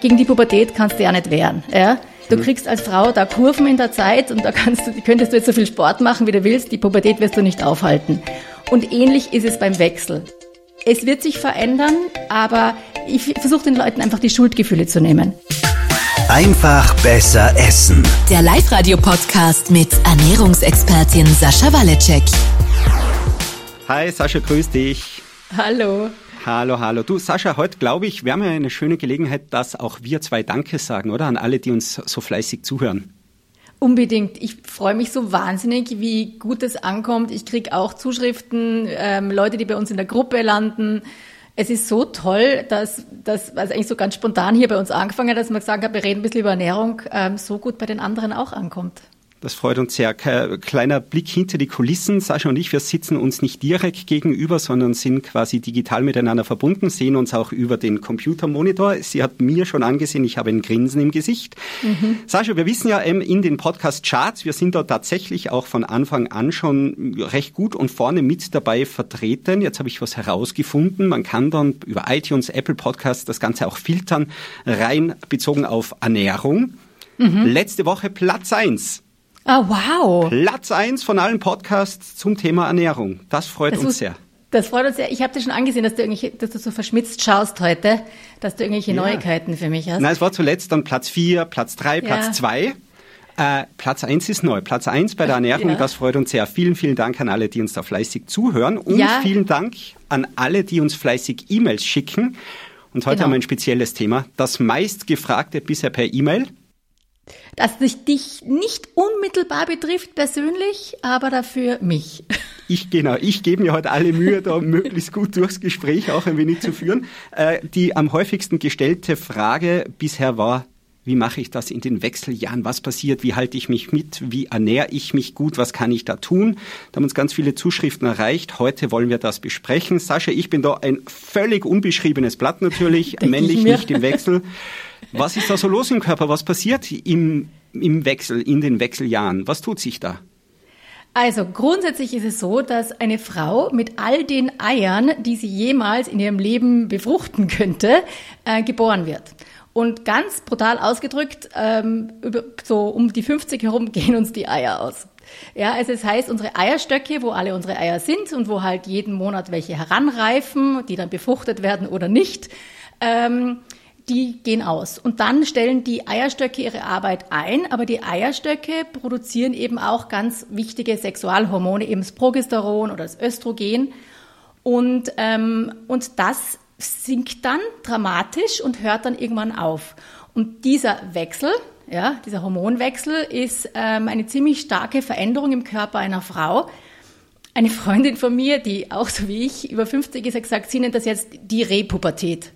Gegen die Pubertät kannst du ja nicht wehren. Ja? Du hm. kriegst als Frau da Kurven in der Zeit und da kannst du, könntest du jetzt so viel Sport machen, wie du willst. Die Pubertät wirst du nicht aufhalten. Und ähnlich ist es beim Wechsel. Es wird sich verändern, aber ich versuche den Leuten einfach die Schuldgefühle zu nehmen. Einfach besser essen. Der Live-Radio-Podcast mit Ernährungsexpertin Sascha Waleczek. Hi Sascha, grüß dich. Hallo. Hallo, hallo. Du, Sascha, heute glaube ich, wir haben ja eine schöne Gelegenheit, dass auch wir zwei Danke sagen, oder? An alle, die uns so fleißig zuhören. Unbedingt. Ich freue mich so wahnsinnig, wie gut es ankommt. Ich kriege auch Zuschriften, ähm, Leute, die bei uns in der Gruppe landen. Es ist so toll, dass das, was eigentlich so ganz spontan hier bei uns angefangen hat, dass man gesagt hat, wir reden ein bisschen über Ernährung, ähm, so gut bei den anderen auch ankommt. Das freut uns sehr. Kleiner Blick hinter die Kulissen. Sascha und ich, wir sitzen uns nicht direkt gegenüber, sondern sind quasi digital miteinander verbunden, sehen uns auch über den Computermonitor. Sie hat mir schon angesehen, ich habe ein Grinsen im Gesicht. Mhm. Sascha, wir wissen ja ähm, in den Podcast-Charts, wir sind dort tatsächlich auch von Anfang an schon recht gut und vorne mit dabei vertreten. Jetzt habe ich was herausgefunden. Man kann dann über iTunes, Apple Podcasts das Ganze auch filtern, rein bezogen auf Ernährung. Mhm. Letzte Woche Platz eins. Ah, wow. Platz eins von allen Podcasts zum Thema Ernährung. Das freut das uns sehr. Das freut uns sehr. Ich habe dir schon angesehen, dass du, irgendwelche, dass du so verschmitzt schaust heute, dass du irgendwelche ja. Neuigkeiten für mich hast. Nein, es war zuletzt dann Platz vier, Platz drei, Platz zwei. Äh, Platz eins ist neu. Platz eins bei der Ernährung, ja. das freut uns sehr. Vielen, vielen Dank an alle, die uns da fleißig zuhören. Und ja. vielen Dank an alle, die uns fleißig E-Mails schicken. Und heute genau. haben wir ein spezielles Thema. Das meistgefragte bisher per E-Mail dass sich dich nicht unmittelbar betrifft persönlich, aber dafür mich. Ich genau, ich gebe mir heute alle Mühe, da möglichst gut durchs Gespräch auch ein wenig zu führen. Äh, die am häufigsten gestellte Frage bisher war, wie mache ich das in den Wechseljahren? Was passiert? Wie halte ich mich mit? Wie ernähre ich mich gut? Was kann ich da tun? Da haben uns ganz viele Zuschriften erreicht. Heute wollen wir das besprechen. Sascha, ich bin da ein völlig unbeschriebenes Blatt natürlich, männlich nicht im Wechsel. Was ist da so los im Körper? Was passiert im, im Wechsel, in den Wechseljahren? Was tut sich da? Also grundsätzlich ist es so, dass eine Frau mit all den Eiern, die sie jemals in ihrem Leben befruchten könnte, äh, geboren wird. Und ganz brutal ausgedrückt, ähm, über, so um die 50 herum gehen uns die Eier aus. Ja, also es heißt, unsere Eierstöcke, wo alle unsere Eier sind und wo halt jeden Monat welche heranreifen, die dann befruchtet werden oder nicht, ähm, die gehen aus. Und dann stellen die Eierstöcke ihre Arbeit ein, aber die Eierstöcke produzieren eben auch ganz wichtige Sexualhormone, eben das Progesteron oder das Östrogen. Und, ähm, und das sinkt dann dramatisch und hört dann irgendwann auf. Und dieser Wechsel, ja, dieser Hormonwechsel ist ähm, eine ziemlich starke Veränderung im Körper einer Frau. Eine Freundin von mir, die auch so wie ich über 50 ist, hat gesagt, sie nennt das jetzt die Repubertät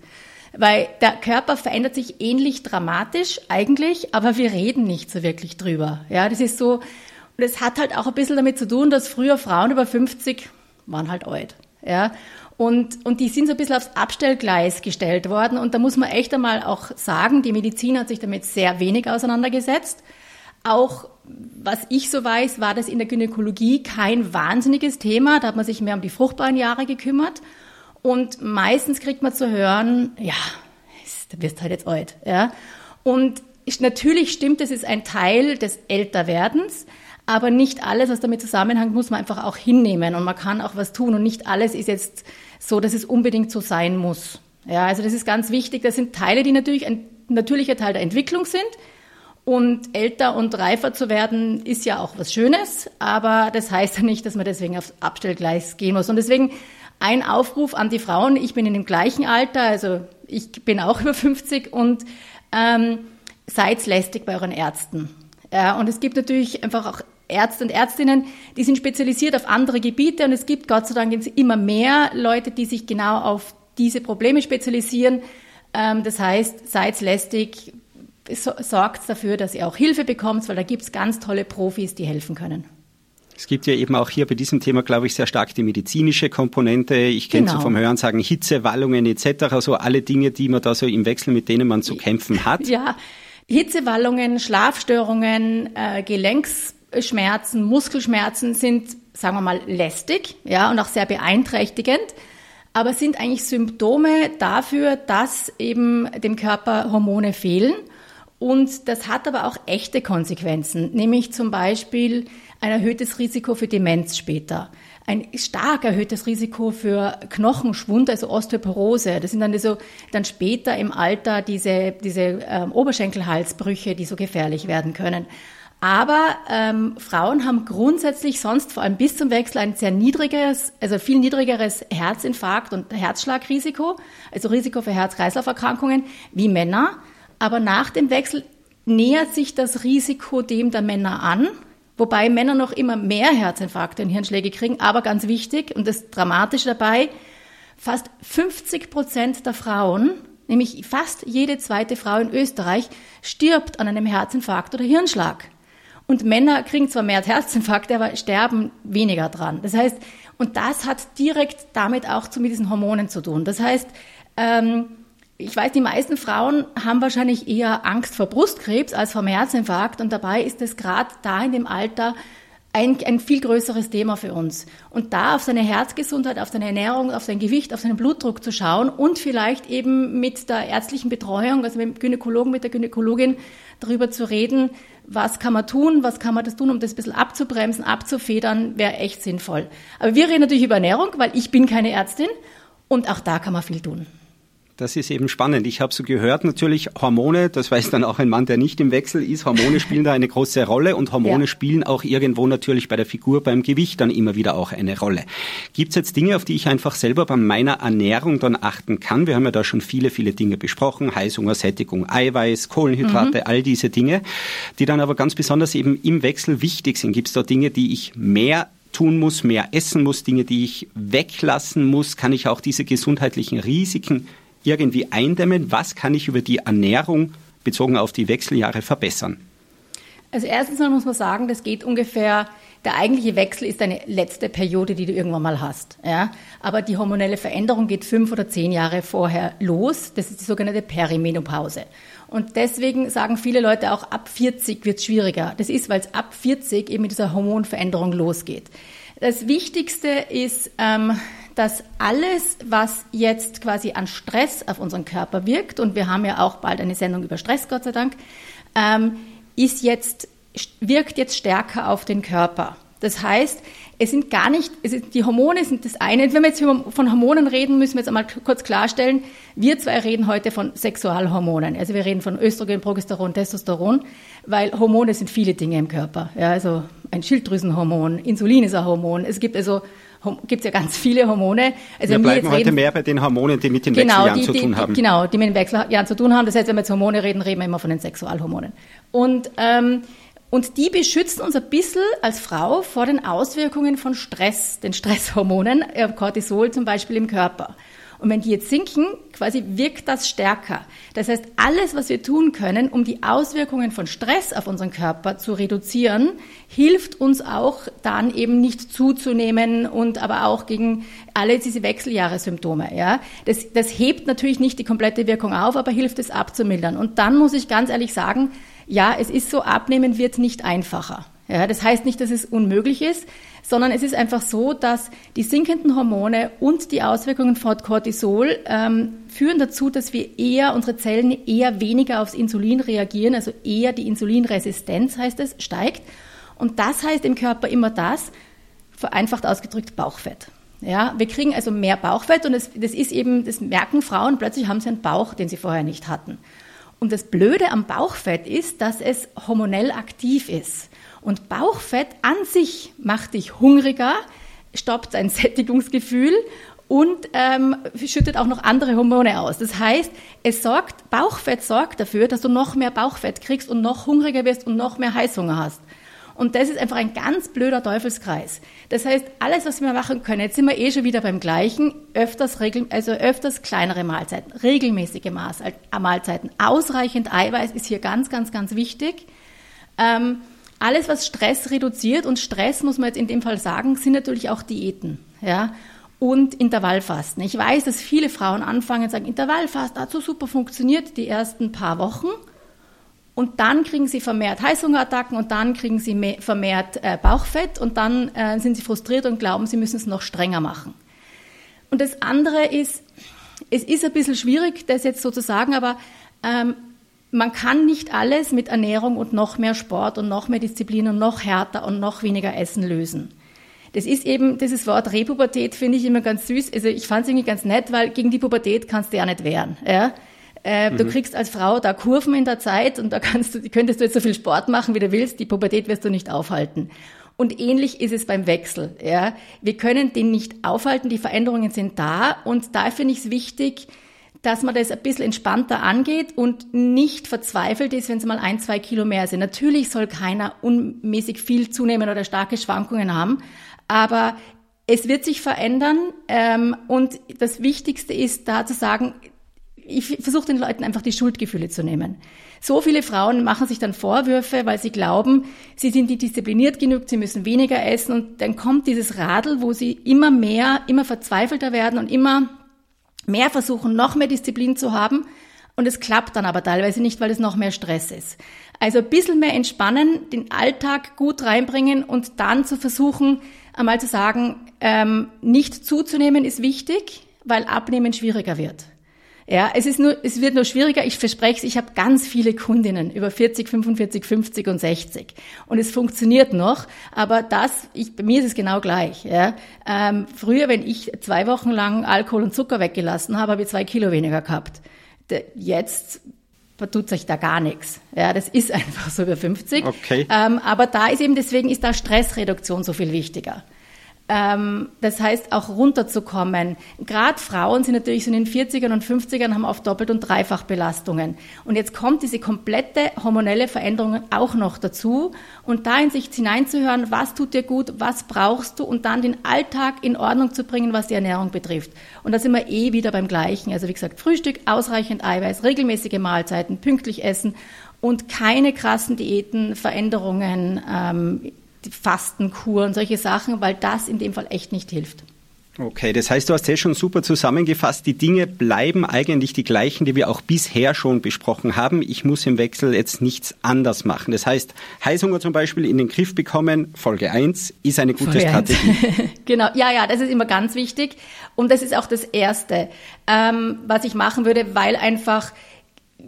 weil der Körper verändert sich ähnlich dramatisch eigentlich, aber wir reden nicht so wirklich drüber. Ja, das ist so, und es hat halt auch ein bisschen damit zu tun, dass früher Frauen über 50 waren halt alt. Ja, und, und die sind so ein bisschen aufs Abstellgleis gestellt worden. Und da muss man echt einmal auch sagen, die Medizin hat sich damit sehr wenig auseinandergesetzt. Auch was ich so weiß, war das in der Gynäkologie kein wahnsinniges Thema. Da hat man sich mehr um die fruchtbaren Jahre gekümmert. Und meistens kriegt man zu hören, ja, du wirst halt jetzt alt. Ja? Und natürlich stimmt, es ist ein Teil des Älterwerdens, aber nicht alles, was damit zusammenhängt, muss man einfach auch hinnehmen und man kann auch was tun und nicht alles ist jetzt so, dass es unbedingt so sein muss. Ja, also das ist ganz wichtig. Das sind Teile, die natürlich ein natürlicher Teil der Entwicklung sind. Und älter und reifer zu werden, ist ja auch was Schönes, aber das heißt ja nicht, dass man deswegen aufs Abstellgleis gehen muss. Und deswegen ein Aufruf an die Frauen. Ich bin in dem gleichen Alter, also ich bin auch über 50 und ähm, seid lästig bei euren Ärzten. Ja, und es gibt natürlich einfach auch Ärzte und Ärztinnen, die sind spezialisiert auf andere Gebiete und es gibt Gott sei Dank immer mehr Leute, die sich genau auf diese Probleme spezialisieren. Ähm, das heißt, seid lästig, sorgt dafür, dass ihr auch Hilfe bekommt, weil da gibt es ganz tolle Profis, die helfen können. Es gibt ja eben auch hier bei diesem Thema, glaube ich, sehr stark die medizinische Komponente. Ich kenne genau. so vom Hören sagen Hitze, Wallungen etc., so alle Dinge, die man da so im Wechsel, mit denen man zu kämpfen hat. Ja, Hitzewallungen, Schlafstörungen, äh, Gelenksschmerzen, Muskelschmerzen sind, sagen wir mal, lästig, ja, und auch sehr beeinträchtigend. aber sind eigentlich Symptome dafür, dass eben dem Körper Hormone fehlen. Und das hat aber auch echte Konsequenzen, nämlich zum Beispiel ein erhöhtes Risiko für Demenz später ein stark erhöhtes Risiko für Knochenschwund, also Osteoporose. Das sind dann so, dann später im Alter diese, diese ähm, Oberschenkelhalsbrüche, die so gefährlich werden können. Aber ähm, Frauen haben grundsätzlich sonst vor allem bis zum Wechsel ein sehr niedrigeres, also viel niedrigeres Herzinfarkt und Herzschlagrisiko, also Risiko für Herz-Kreislauf-Erkrankungen wie Männer. Aber nach dem Wechsel nähert sich das Risiko dem der Männer an. Wobei Männer noch immer mehr Herzinfarkte und Hirnschläge kriegen. Aber ganz wichtig und das Dramatische dabei, fast 50 Prozent der Frauen, nämlich fast jede zweite Frau in Österreich, stirbt an einem Herzinfarkt oder Hirnschlag. Und Männer kriegen zwar mehr Herzinfarkte, aber sterben weniger dran. Das heißt, und das hat direkt damit auch zu mit diesen Hormonen zu tun. Das heißt, ähm, ich weiß, die meisten Frauen haben wahrscheinlich eher Angst vor Brustkrebs als vor Herzinfarkt und dabei ist es gerade da in dem Alter ein, ein viel größeres Thema für uns. Und da auf seine Herzgesundheit, auf seine Ernährung, auf sein Gewicht, auf seinen Blutdruck zu schauen und vielleicht eben mit der ärztlichen Betreuung, also mit dem Gynäkologen, mit der Gynäkologin darüber zu reden, was kann man tun, was kann man das tun, um das ein bisschen abzubremsen, abzufedern, wäre echt sinnvoll. Aber wir reden natürlich über Ernährung, weil ich bin keine Ärztin und auch da kann man viel tun. Das ist eben spannend. Ich habe so gehört, natürlich Hormone, das weiß dann auch ein Mann, der nicht im Wechsel ist, Hormone spielen da eine große Rolle und Hormone ja. spielen auch irgendwo natürlich bei der Figur, beim Gewicht dann immer wieder auch eine Rolle. Gibt es jetzt Dinge, auf die ich einfach selber bei meiner Ernährung dann achten kann? Wir haben ja da schon viele, viele Dinge besprochen, Heißhunger, Sättigung, Eiweiß, Kohlenhydrate, mhm. all diese Dinge, die dann aber ganz besonders eben im Wechsel wichtig sind. Gibt es da Dinge, die ich mehr tun muss, mehr essen muss, Dinge, die ich weglassen muss? Kann ich auch diese gesundheitlichen Risiken irgendwie eindämmen? Was kann ich über die Ernährung bezogen auf die Wechseljahre verbessern? Also erstens mal muss man sagen, das geht ungefähr, der eigentliche Wechsel ist eine letzte Periode, die du irgendwann mal hast. Ja? Aber die hormonelle Veränderung geht fünf oder zehn Jahre vorher los. Das ist die sogenannte Perimenopause. Und deswegen sagen viele Leute auch, ab 40 wird es schwieriger. Das ist, weil es ab 40 eben mit dieser Hormonveränderung losgeht. Das Wichtigste ist, ähm, dass alles, was jetzt quasi an Stress auf unseren Körper wirkt, und wir haben ja auch bald eine Sendung über Stress, Gott sei Dank, ähm, ist jetzt, wirkt jetzt stärker auf den Körper. Das heißt, es sind gar nicht, ist, die Hormone sind das eine. Wenn wir jetzt von Hormonen reden, müssen wir jetzt einmal kurz klarstellen, wir zwei reden heute von Sexualhormonen. Also wir reden von Östrogen, Progesteron, Testosteron, weil Hormone sind viele Dinge im Körper. Ja, also ein Schilddrüsenhormon, Insulin ist ein Hormon. Es gibt also gibt es ja ganz viele Hormone. Also wir bleiben heute reden, mehr bei den Hormonen, die mit den genau, Wechseljahren die, zu tun haben. Genau, die mit den Wechseljahren zu tun haben. Das heißt, wenn wir jetzt Hormone reden, reden wir immer von den Sexualhormonen. Und, ähm, und die beschützen uns ein bisschen als Frau vor den Auswirkungen von Stress, den Stresshormonen, äh, Cortisol zum Beispiel im Körper. Und wenn die jetzt sinken, quasi wirkt das stärker. Das heißt, alles, was wir tun können, um die Auswirkungen von Stress auf unseren Körper zu reduzieren, hilft uns auch dann eben nicht zuzunehmen und aber auch gegen alle diese Wechseljahresymptome. Ja, das, das hebt natürlich nicht die komplette Wirkung auf, aber hilft es abzumildern. Und dann muss ich ganz ehrlich sagen, ja, es ist so, abnehmen wird nicht einfacher. Ja, das heißt nicht, dass es unmöglich ist, sondern es ist einfach so, dass die sinkenden Hormone und die Auswirkungen von Cortisol ähm, führen dazu, dass wir eher, unsere Zellen eher weniger aufs Insulin reagieren, also eher die Insulinresistenz heißt es, steigt. Und das heißt im Körper immer das, vereinfacht ausgedrückt Bauchfett. Ja, wir kriegen also mehr Bauchfett und das, das ist eben, das merken Frauen, plötzlich haben sie einen Bauch, den sie vorher nicht hatten. Und das Blöde am Bauchfett ist, dass es hormonell aktiv ist. Und Bauchfett an sich macht dich hungriger, stoppt ein Sättigungsgefühl und ähm, schüttet auch noch andere Hormone aus. Das heißt, es sorgt, Bauchfett sorgt dafür, dass du noch mehr Bauchfett kriegst und noch hungriger wirst und noch mehr Heißhunger hast. Und das ist einfach ein ganz blöder Teufelskreis. Das heißt, alles, was wir machen können, jetzt sind wir eh schon wieder beim Gleichen, öfters, regel, also öfters kleinere Mahlzeiten, regelmäßige Mahlzeiten, ausreichend Eiweiß ist hier ganz, ganz, ganz wichtig. Ähm, alles, was Stress reduziert, und Stress muss man jetzt in dem Fall sagen, sind natürlich auch Diäten. Ja? Und Intervallfasten. Ich weiß, dass viele Frauen anfangen und sagen, Intervallfasten hat so super funktioniert die ersten paar Wochen. Und dann kriegen sie vermehrt Heißhungerattacken und dann kriegen sie vermehrt äh, Bauchfett und dann äh, sind sie frustriert und glauben, sie müssen es noch strenger machen. Und das andere ist, es ist ein bisschen schwierig, das jetzt so zu sagen, aber ähm, man kann nicht alles mit Ernährung und noch mehr Sport und noch mehr Disziplin und noch härter und noch weniger Essen lösen. Das ist eben, dieses Wort Repubertät finde ich immer ganz süß. Also ich fand es irgendwie ganz nett, weil gegen die Pubertät kannst du ja nicht wehren. Ja? Äh, mhm. Du kriegst als Frau da Kurven in der Zeit und da kannst du, könntest du jetzt so viel Sport machen, wie du willst. Die Pubertät wirst du nicht aufhalten. Und ähnlich ist es beim Wechsel. Ja? Wir können den nicht aufhalten, die Veränderungen sind da und da finde ich es wichtig, dass man das ein bisschen entspannter angeht und nicht verzweifelt ist, wenn es mal ein, zwei Kilo mehr sind. Natürlich soll keiner unmäßig viel zunehmen oder starke Schwankungen haben, aber es wird sich verändern ähm, und das Wichtigste ist da zu sagen, ich versuche den Leuten einfach die Schuldgefühle zu nehmen. So viele Frauen machen sich dann Vorwürfe, weil sie glauben, sie sind nicht diszipliniert genug, sie müssen weniger essen und dann kommt dieses Radl, wo sie immer mehr, immer verzweifelter werden und immer mehr versuchen, noch mehr Disziplin zu haben. Und es klappt dann aber teilweise nicht, weil es noch mehr Stress ist. Also ein bisschen mehr entspannen, den Alltag gut reinbringen und dann zu versuchen, einmal zu sagen, ähm, nicht zuzunehmen ist wichtig, weil abnehmen schwieriger wird. Ja, es ist nur, es wird nur schwieriger. Ich verspreche es, ich habe ganz viele Kundinnen über 40, 45, 50 und 60. Und es funktioniert noch. Aber das, ich, bei mir ist es genau gleich. Ja. Ähm, früher, wenn ich zwei Wochen lang Alkohol und Zucker weggelassen habe, habe ich zwei Kilo weniger gehabt. De, jetzt tut sich da gar nichts. Ja, das ist einfach so über 50. Okay. Ähm, aber da ist eben, deswegen ist da Stressreduktion so viel wichtiger. Ähm, das heißt, auch runterzukommen. Gerade Frauen sind natürlich so in den 40ern und 50ern, haben oft Doppelt- und Dreifachbelastungen. Und jetzt kommt diese komplette hormonelle Veränderung auch noch dazu. Und da in sich hineinzuhören, was tut dir gut, was brauchst du und dann den Alltag in Ordnung zu bringen, was die Ernährung betrifft. Und da sind wir eh wieder beim Gleichen. Also wie gesagt, Frühstück, ausreichend Eiweiß, regelmäßige Mahlzeiten, pünktlich essen und keine krassen Diäten, Veränderungen, ähm, Fastenkuren, solche Sachen, weil das in dem Fall echt nicht hilft. Okay, das heißt, du hast ja schon super zusammengefasst. Die Dinge bleiben eigentlich die gleichen, die wir auch bisher schon besprochen haben. Ich muss im Wechsel jetzt nichts anders machen. Das heißt, Heißhunger zum Beispiel in den Griff bekommen, Folge 1, ist eine gute Folge Strategie. genau, ja, ja, das ist immer ganz wichtig. Und das ist auch das Erste, ähm, was ich machen würde, weil einfach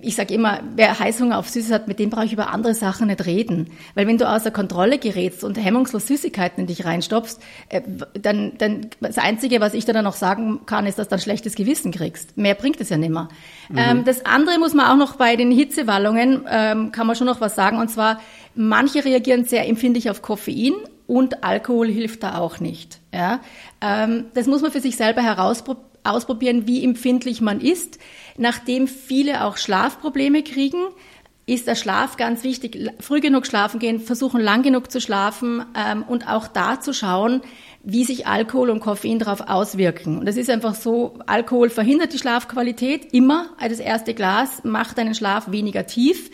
ich sage immer, wer Heißhunger auf Süßes hat, mit dem brauche ich über andere Sachen nicht reden. Weil wenn du außer Kontrolle gerätst und hemmungslos Süßigkeiten in dich reinstopfst, äh, dann, dann das Einzige, was ich da dann noch sagen kann, ist, dass du ein schlechtes Gewissen kriegst. Mehr bringt es ja nimmer. Mhm. Ähm, das andere muss man auch noch bei den Hitzewallungen, ähm, kann man schon noch was sagen. Und zwar, manche reagieren sehr empfindlich auf Koffein und Alkohol hilft da auch nicht. Ja? Ähm, das muss man für sich selber herausprobieren, wie empfindlich man ist. Nachdem viele auch Schlafprobleme kriegen, ist der Schlaf ganz wichtig. Früh genug schlafen gehen, versuchen lang genug zu schlafen ähm, und auch da zu schauen, wie sich Alkohol und Koffein darauf auswirken. Und es ist einfach so, Alkohol verhindert die Schlafqualität immer. Das erste Glas macht deinen Schlaf weniger tief.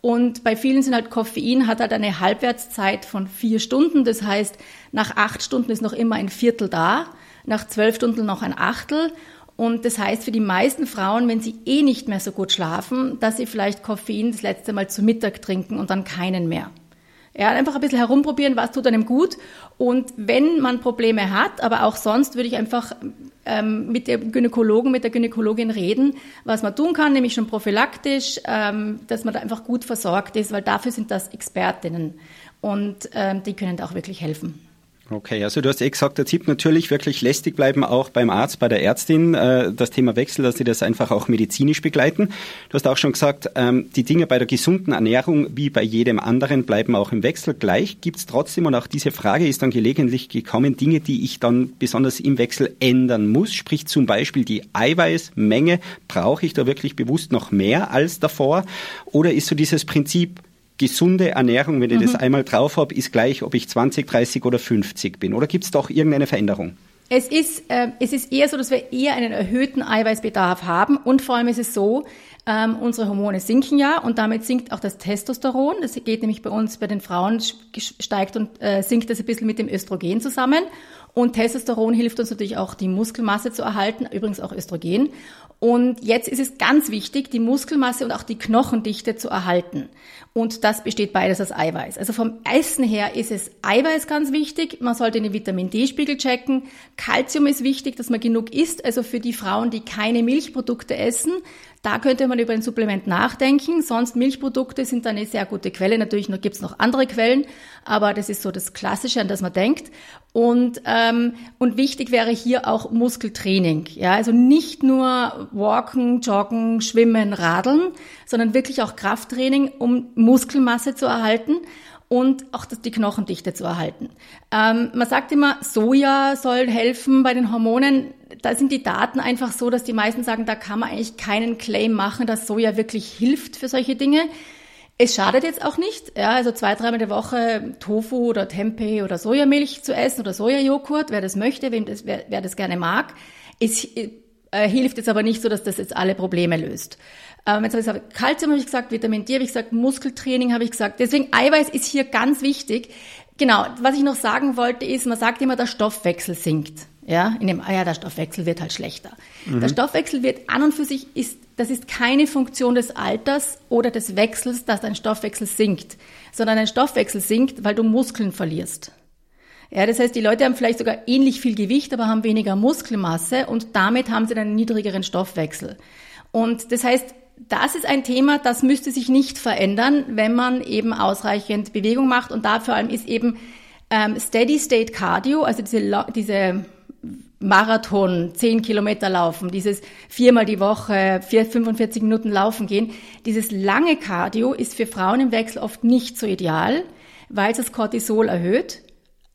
Und bei vielen sind halt Koffein hat halt eine Halbwertszeit von vier Stunden. Das heißt, nach acht Stunden ist noch immer ein Viertel da, nach zwölf Stunden noch ein Achtel. Und das heißt für die meisten Frauen, wenn sie eh nicht mehr so gut schlafen, dass sie vielleicht Koffein das letzte Mal zu Mittag trinken und dann keinen mehr. Ja, einfach ein bisschen herumprobieren, was tut einem gut. Und wenn man Probleme hat, aber auch sonst, würde ich einfach ähm, mit dem Gynäkologen, mit der Gynäkologin reden, was man tun kann, nämlich schon prophylaktisch, ähm, dass man da einfach gut versorgt ist, weil dafür sind das Expertinnen und ähm, die können da auch wirklich helfen. Okay, also du hast eh gesagt, der Tipp natürlich wirklich lästig bleiben, auch beim Arzt, bei der Ärztin, äh, das Thema Wechsel, dass sie das einfach auch medizinisch begleiten. Du hast auch schon gesagt, ähm, die Dinge bei der gesunden Ernährung wie bei jedem anderen bleiben auch im Wechsel gleich. Gibt es trotzdem, und auch diese Frage ist dann gelegentlich gekommen, Dinge, die ich dann besonders im Wechsel ändern muss, sprich zum Beispiel die Eiweißmenge, brauche ich da wirklich bewusst noch mehr als davor? Oder ist so dieses Prinzip, gesunde Ernährung, wenn ich mhm. das einmal drauf habe, ist gleich, ob ich 20, 30 oder 50 bin? Oder gibt es doch irgendeine Veränderung? Es ist, äh, es ist eher so, dass wir eher einen erhöhten Eiweißbedarf haben und vor allem ist es so, ähm, unsere Hormone sinken ja und damit sinkt auch das Testosteron. Das geht nämlich bei uns, bei den Frauen steigt und äh, sinkt das ein bisschen mit dem Östrogen zusammen. Und Testosteron hilft uns natürlich auch, die Muskelmasse zu erhalten, übrigens auch Östrogen. Und jetzt ist es ganz wichtig, die Muskelmasse und auch die Knochendichte zu erhalten. Und das besteht beides aus Eiweiß. Also vom Essen her ist es Eiweiß ganz wichtig. Man sollte den Vitamin D-Spiegel checken. Calcium ist wichtig, dass man genug isst. Also für die Frauen, die keine Milchprodukte essen, da könnte man über ein Supplement nachdenken. Sonst Milchprodukte sind eine sehr gute Quelle. Natürlich gibt es noch andere Quellen, aber das ist so das Klassische, an das man denkt. Und, ähm, und wichtig wäre hier auch Muskeltraining. Ja, also nicht nur Walken, Joggen, Schwimmen, Radeln, sondern wirklich auch Krafttraining, um Muskelmasse zu erhalten und auch die Knochendichte zu erhalten. Ähm, man sagt immer, Soja soll helfen bei den Hormonen. Da sind die Daten einfach so, dass die meisten sagen, da kann man eigentlich keinen Claim machen, dass Soja wirklich hilft für solche Dinge. Es schadet jetzt auch nicht, ja, also zwei, dreimal die Woche Tofu oder Tempeh oder Sojamilch zu essen oder Sojajoghurt, wer das möchte, wem das, wer, wer das gerne mag. Es äh, hilft jetzt aber nicht so, dass das jetzt alle Probleme löst. Ähm, jetzt habe ich gesagt, Kalzium habe ich gesagt, Vitamin D habe ich gesagt, Muskeltraining habe ich gesagt. Deswegen Eiweiß ist hier ganz wichtig. Genau, was ich noch sagen wollte ist, man sagt immer, der Stoffwechsel sinkt. Ja, in dem, ah ja, der Stoffwechsel wird halt schlechter. Mhm. Der Stoffwechsel wird an und für sich ist, das ist keine Funktion des Alters oder des Wechsels, dass dein Stoffwechsel sinkt, sondern dein Stoffwechsel sinkt, weil du Muskeln verlierst. Ja, das heißt, die Leute haben vielleicht sogar ähnlich viel Gewicht, aber haben weniger Muskelmasse und damit haben sie einen niedrigeren Stoffwechsel. Und das heißt, das ist ein Thema, das müsste sich nicht verändern, wenn man eben ausreichend Bewegung macht. Und da vor allem ist eben ähm, Steady State Cardio, also diese, diese Marathon, 10 Kilometer laufen, dieses viermal die Woche, vier, 45 Minuten laufen gehen. Dieses lange Cardio ist für Frauen im Wechsel oft nicht so ideal, weil es das Cortisol erhöht.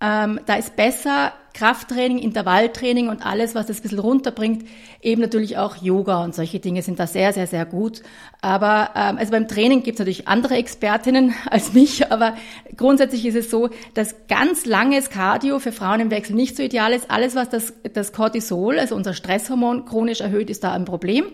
Ähm, da ist besser Krafttraining, Intervalltraining und alles, was das ein bisschen runterbringt. Eben natürlich auch Yoga und solche Dinge sind da sehr, sehr, sehr gut. Aber ähm, also beim Training gibt es natürlich andere Expertinnen als mich, aber grundsätzlich ist es so, dass ganz langes Cardio für Frauen im Wechsel nicht so ideal ist. Alles, was das, das Cortisol, also unser Stresshormon, chronisch erhöht, ist da ein Problem.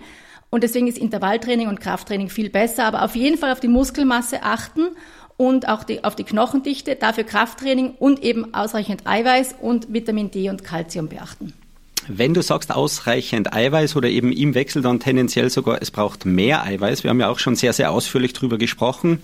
Und deswegen ist Intervalltraining und Krafttraining viel besser. Aber auf jeden Fall auf die Muskelmasse achten und auch die, auf die Knochendichte, dafür Krafttraining und eben ausreichend Eiweiß und Vitamin D und Calcium beachten. Wenn du sagst ausreichend Eiweiß oder eben im Wechsel dann tendenziell sogar, es braucht mehr Eiweiß. Wir haben ja auch schon sehr, sehr ausführlich drüber gesprochen.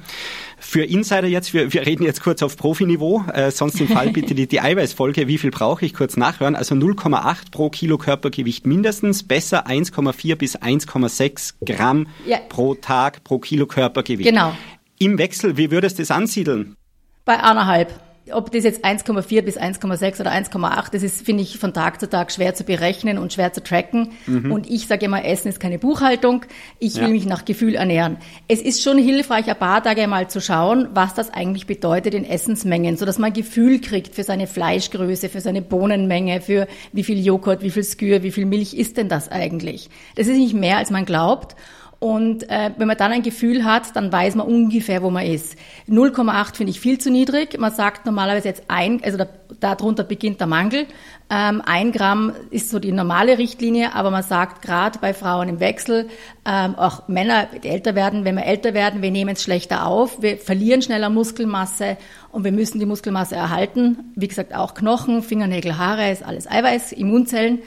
Für Insider jetzt, wir, wir reden jetzt kurz auf Profiniveau, äh, sonst im Fall bitte die, die Eiweißfolge, wie viel brauche ich, kurz nachhören. Also 0,8 pro Kilo Körpergewicht mindestens, besser 1,4 bis 1,6 Gramm ja. pro Tag pro Kilo Körpergewicht. Genau. Im Wechsel, wie würdest du das ansiedeln? Bei anderthalb. Ob das jetzt 1,4 bis 1,6 oder 1,8, das ist, finde ich, von Tag zu Tag schwer zu berechnen und schwer zu tracken. Mhm. Und ich sage immer, Essen ist keine Buchhaltung. Ich will ja. mich nach Gefühl ernähren. Es ist schon hilfreich, ein paar Tage mal zu schauen, was das eigentlich bedeutet in Essensmengen, so dass man ein Gefühl kriegt für seine Fleischgröße, für seine Bohnenmenge, für wie viel Joghurt, wie viel Skür, wie viel Milch ist denn das eigentlich? Das ist nicht mehr, als man glaubt. Und äh, wenn man dann ein Gefühl hat, dann weiß man ungefähr, wo man ist. 0,8 finde ich viel zu niedrig. Man sagt normalerweise jetzt ein, also da, darunter beginnt der Mangel. Ähm, ein Gramm ist so die normale Richtlinie, aber man sagt gerade bei Frauen im Wechsel, ähm, auch Männer die älter werden, wenn wir älter werden, wir nehmen es schlechter auf, wir verlieren schneller Muskelmasse und wir müssen die Muskelmasse erhalten. Wie gesagt, auch Knochen, Fingernägel, Haare, ist alles Eiweiß, Immunzellen.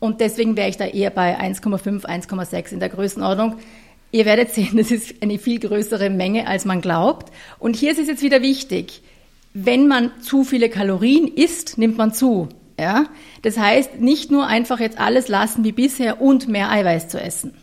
Und deswegen wäre ich da eher bei 1,5, 1,6 in der Größenordnung. Ihr werdet sehen, das ist eine viel größere Menge, als man glaubt. Und hier ist es jetzt wieder wichtig. Wenn man zu viele Kalorien isst, nimmt man zu. Ja? Das heißt, nicht nur einfach jetzt alles lassen wie bisher und mehr Eiweiß zu essen.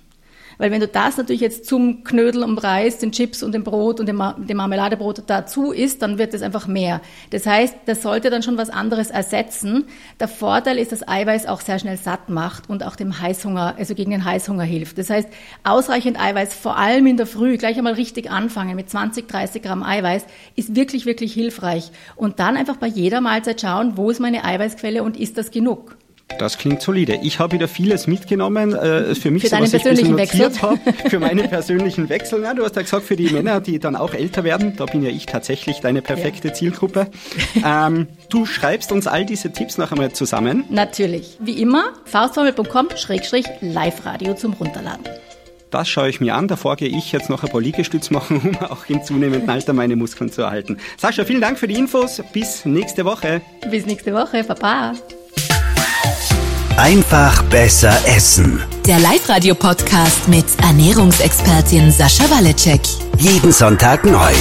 Weil wenn du das natürlich jetzt zum Knödel und Reis, den Chips und dem Brot und dem, dem Marmeladebrot dazu isst, dann wird es einfach mehr. Das heißt, das sollte dann schon was anderes ersetzen. Der Vorteil ist, dass Eiweiß auch sehr schnell satt macht und auch dem Heißhunger, also gegen den Heißhunger hilft. Das heißt, ausreichend Eiweiß, vor allem in der Früh, gleich einmal richtig anfangen mit 20, 30 Gramm Eiweiß, ist wirklich, wirklich hilfreich. Und dann einfach bei jeder Mahlzeit schauen, wo ist meine Eiweißquelle und ist das genug? Das klingt solide. Ich habe wieder vieles mitgenommen äh, für mich, für so, was ich ein notiert habe, für meinen persönlichen Wechsel. Ja, du hast ja gesagt, für die Männer, die dann auch älter werden, da bin ja ich tatsächlich deine perfekte ja. Zielgruppe. Ähm, du schreibst uns all diese Tipps noch einmal zusammen. Natürlich. Wie immer, faustformel.com-live-radio zum Runterladen. Das schaue ich mir an. Davor gehe ich jetzt noch ein paar Liegestütz machen, um auch im zunehmenden Alter meine Muskeln zu erhalten. Sascha, vielen Dank für die Infos. Bis nächste Woche. Bis nächste Woche. Papa. Einfach besser essen. Der Live-Radio-Podcast mit Ernährungsexpertin Sascha Waleczek. Jeden Sonntag neu.